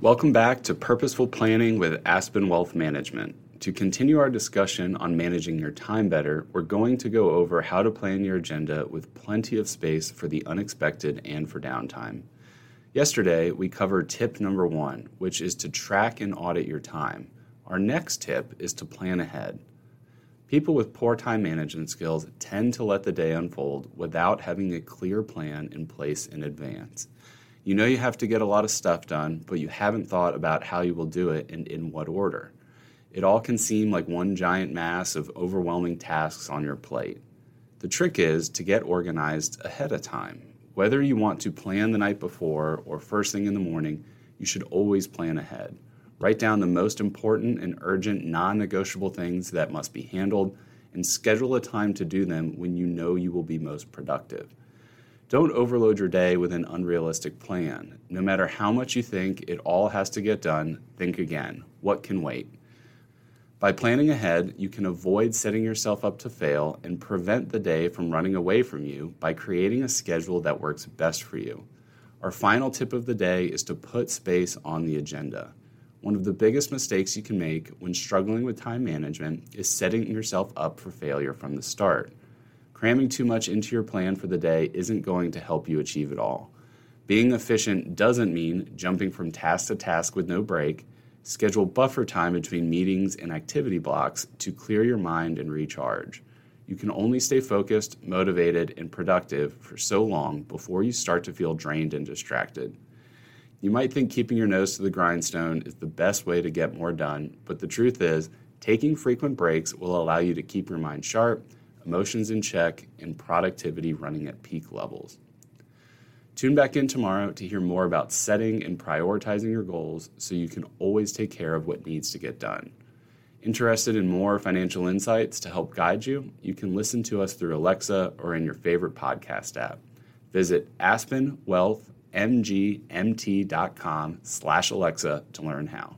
Welcome back to Purposeful Planning with Aspen Wealth Management. To continue our discussion on managing your time better, we're going to go over how to plan your agenda with plenty of space for the unexpected and for downtime. Yesterday, we covered tip number one, which is to track and audit your time. Our next tip is to plan ahead. People with poor time management skills tend to let the day unfold without having a clear plan in place in advance. You know you have to get a lot of stuff done, but you haven't thought about how you will do it and in what order. It all can seem like one giant mass of overwhelming tasks on your plate. The trick is to get organized ahead of time. Whether you want to plan the night before or first thing in the morning, you should always plan ahead. Write down the most important and urgent non negotiable things that must be handled and schedule a time to do them when you know you will be most productive. Don't overload your day with an unrealistic plan. No matter how much you think it all has to get done, think again. What can wait? By planning ahead, you can avoid setting yourself up to fail and prevent the day from running away from you by creating a schedule that works best for you. Our final tip of the day is to put space on the agenda. One of the biggest mistakes you can make when struggling with time management is setting yourself up for failure from the start. Cramming too much into your plan for the day isn't going to help you achieve it all. Being efficient doesn't mean jumping from task to task with no break. Schedule buffer time between meetings and activity blocks to clear your mind and recharge. You can only stay focused, motivated, and productive for so long before you start to feel drained and distracted. You might think keeping your nose to the grindstone is the best way to get more done, but the truth is, taking frequent breaks will allow you to keep your mind sharp emotions in check, and productivity running at peak levels. Tune back in tomorrow to hear more about setting and prioritizing your goals so you can always take care of what needs to get done. Interested in more financial insights to help guide you? You can listen to us through Alexa or in your favorite podcast app. Visit aspenwealthmgmt.com slash Alexa to learn how.